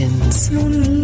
Emotions.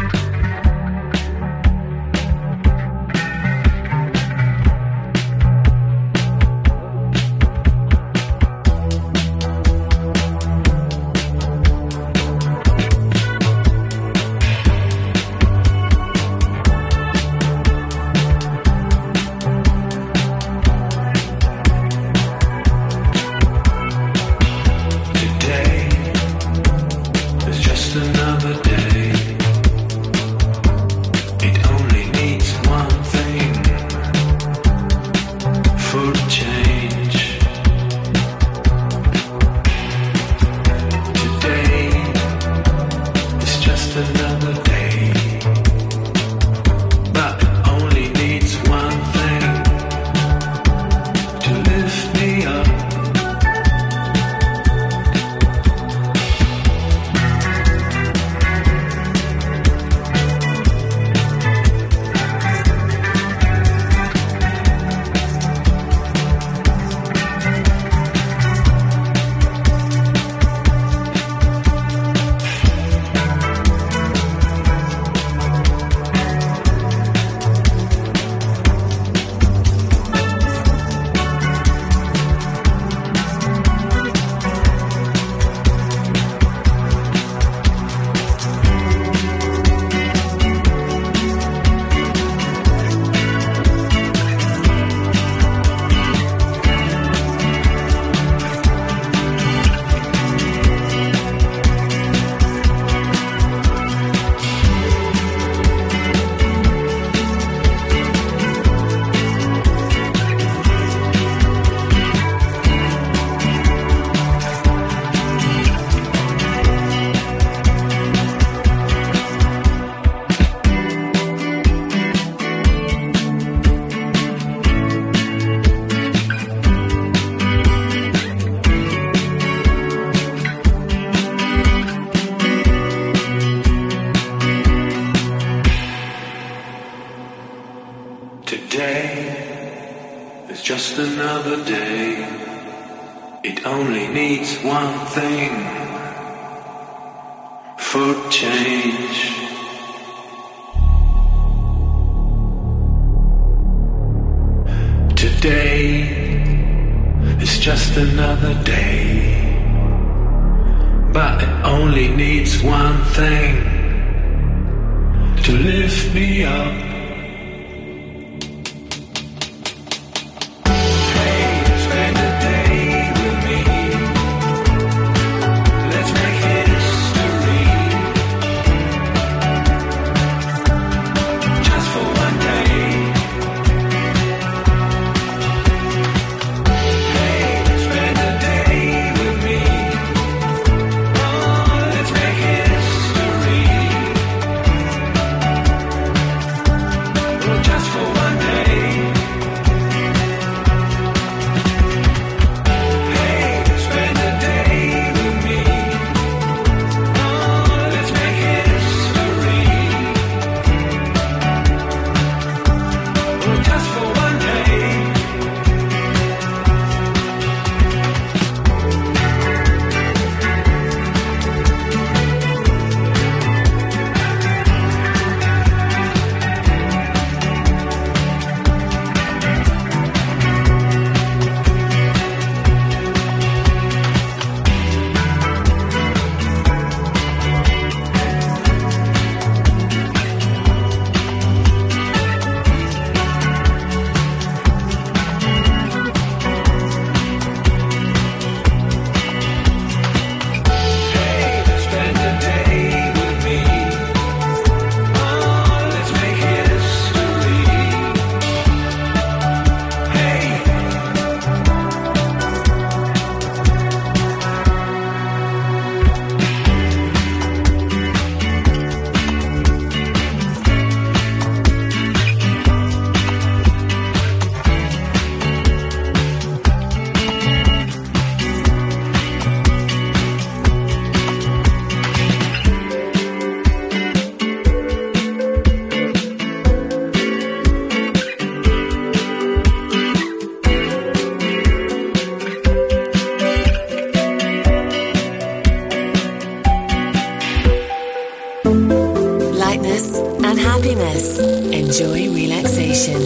enjoy relaxation.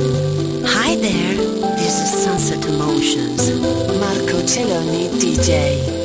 Hi there, this is Sunset Emotions, Marco Celloni DJ.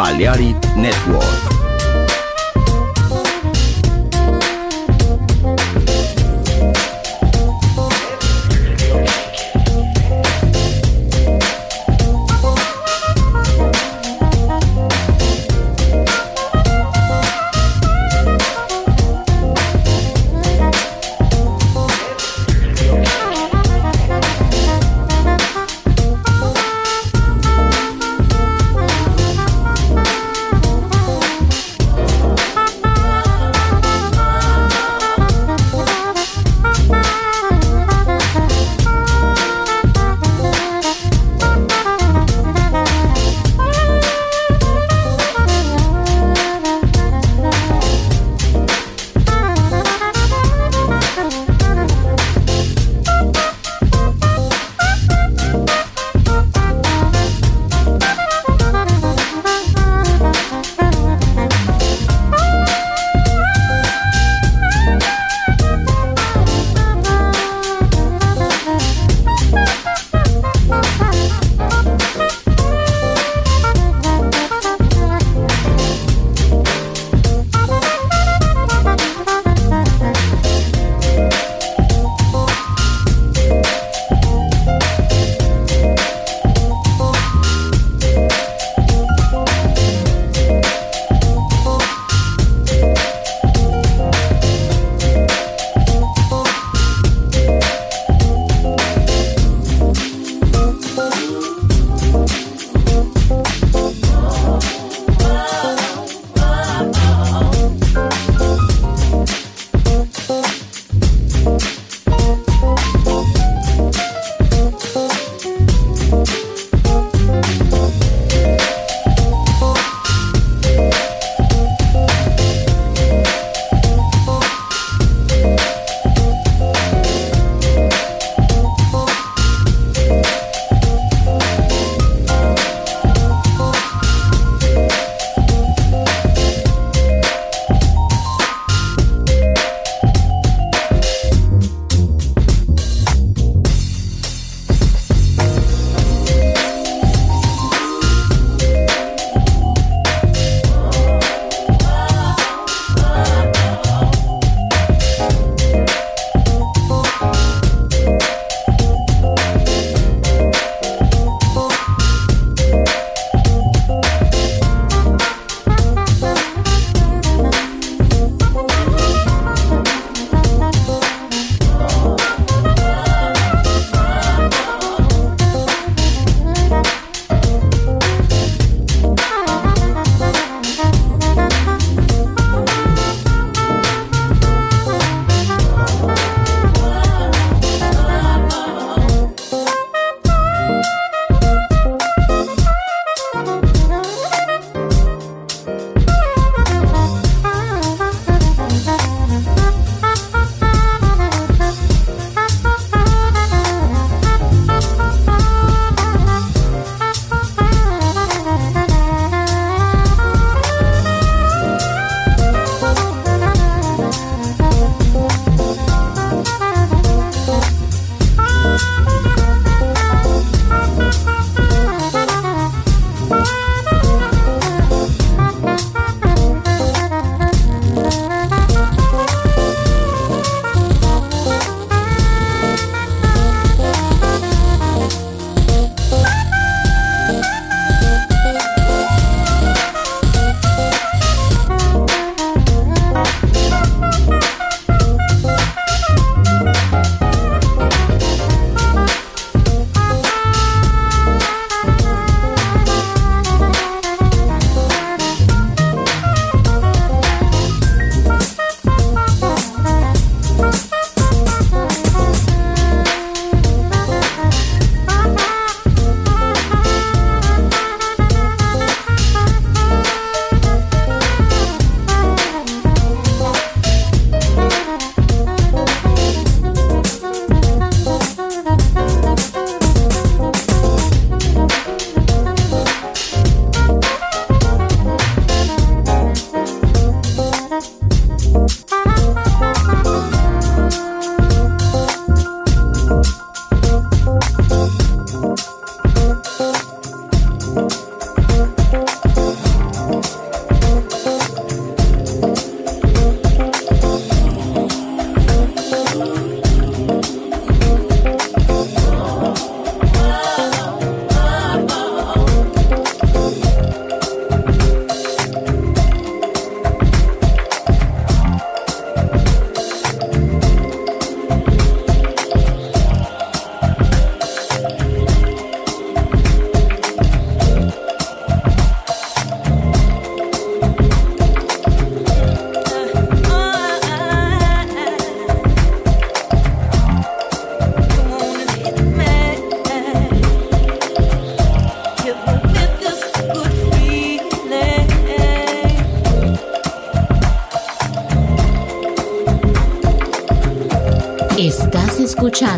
Balearic Network.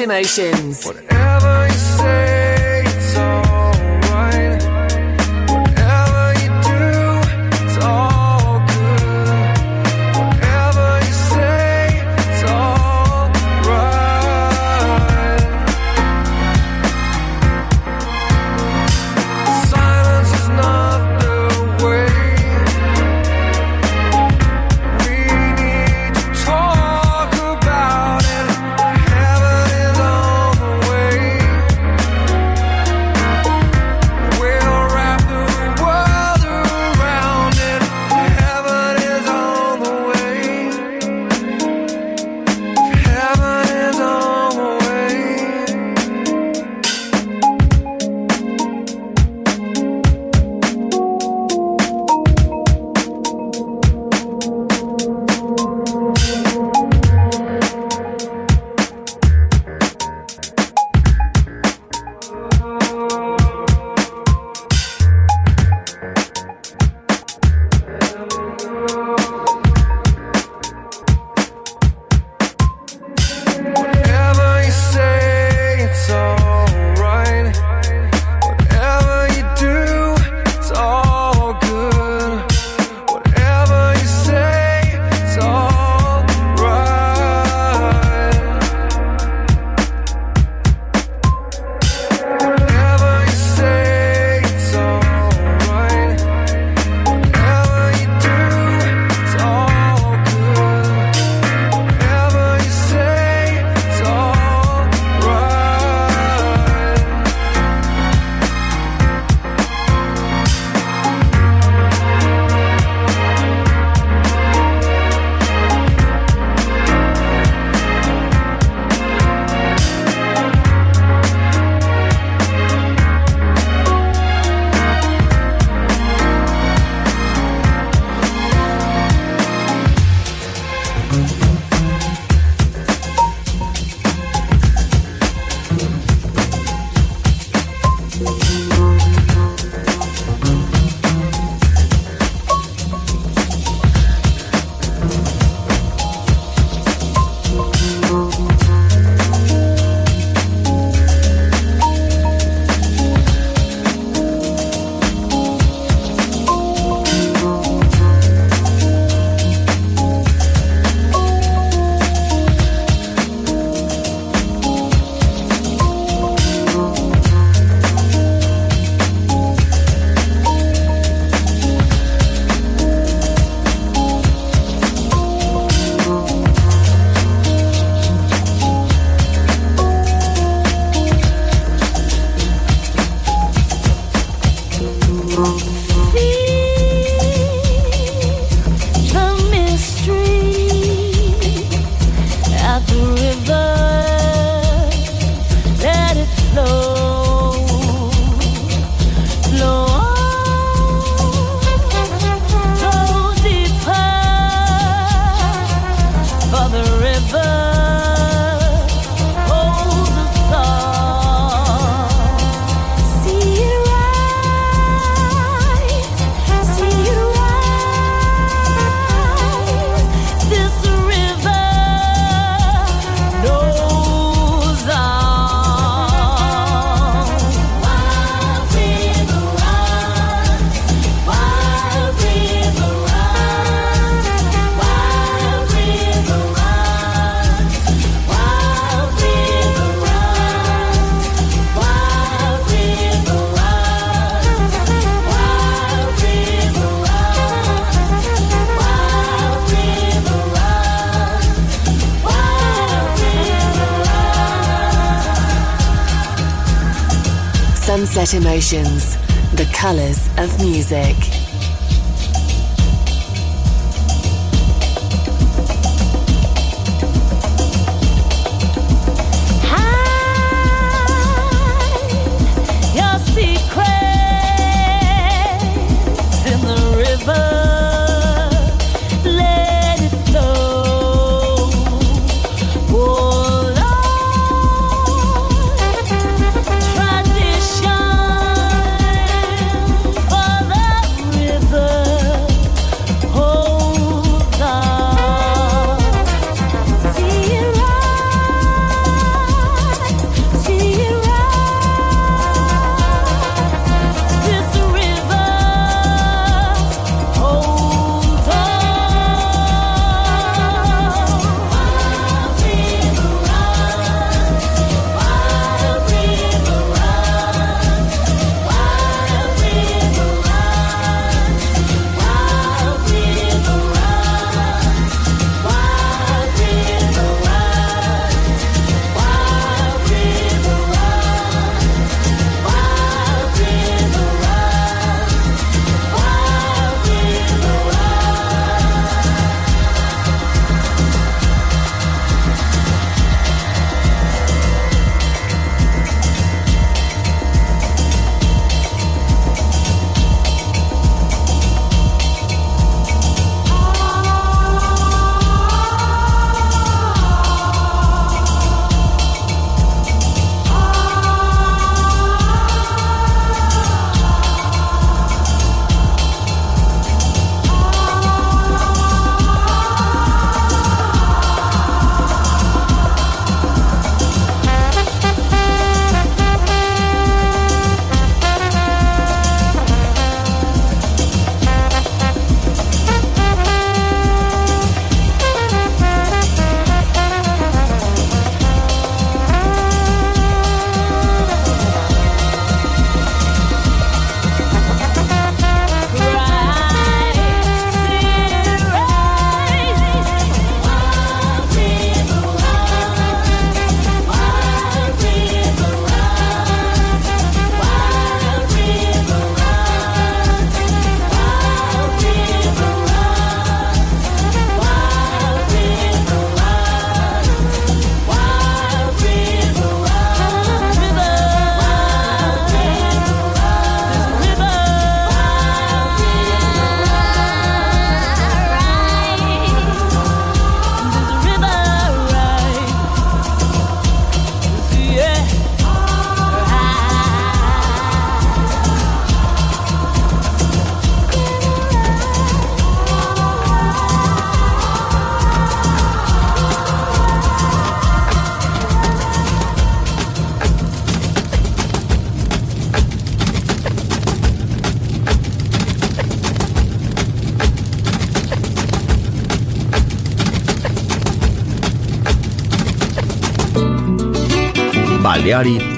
Emotions.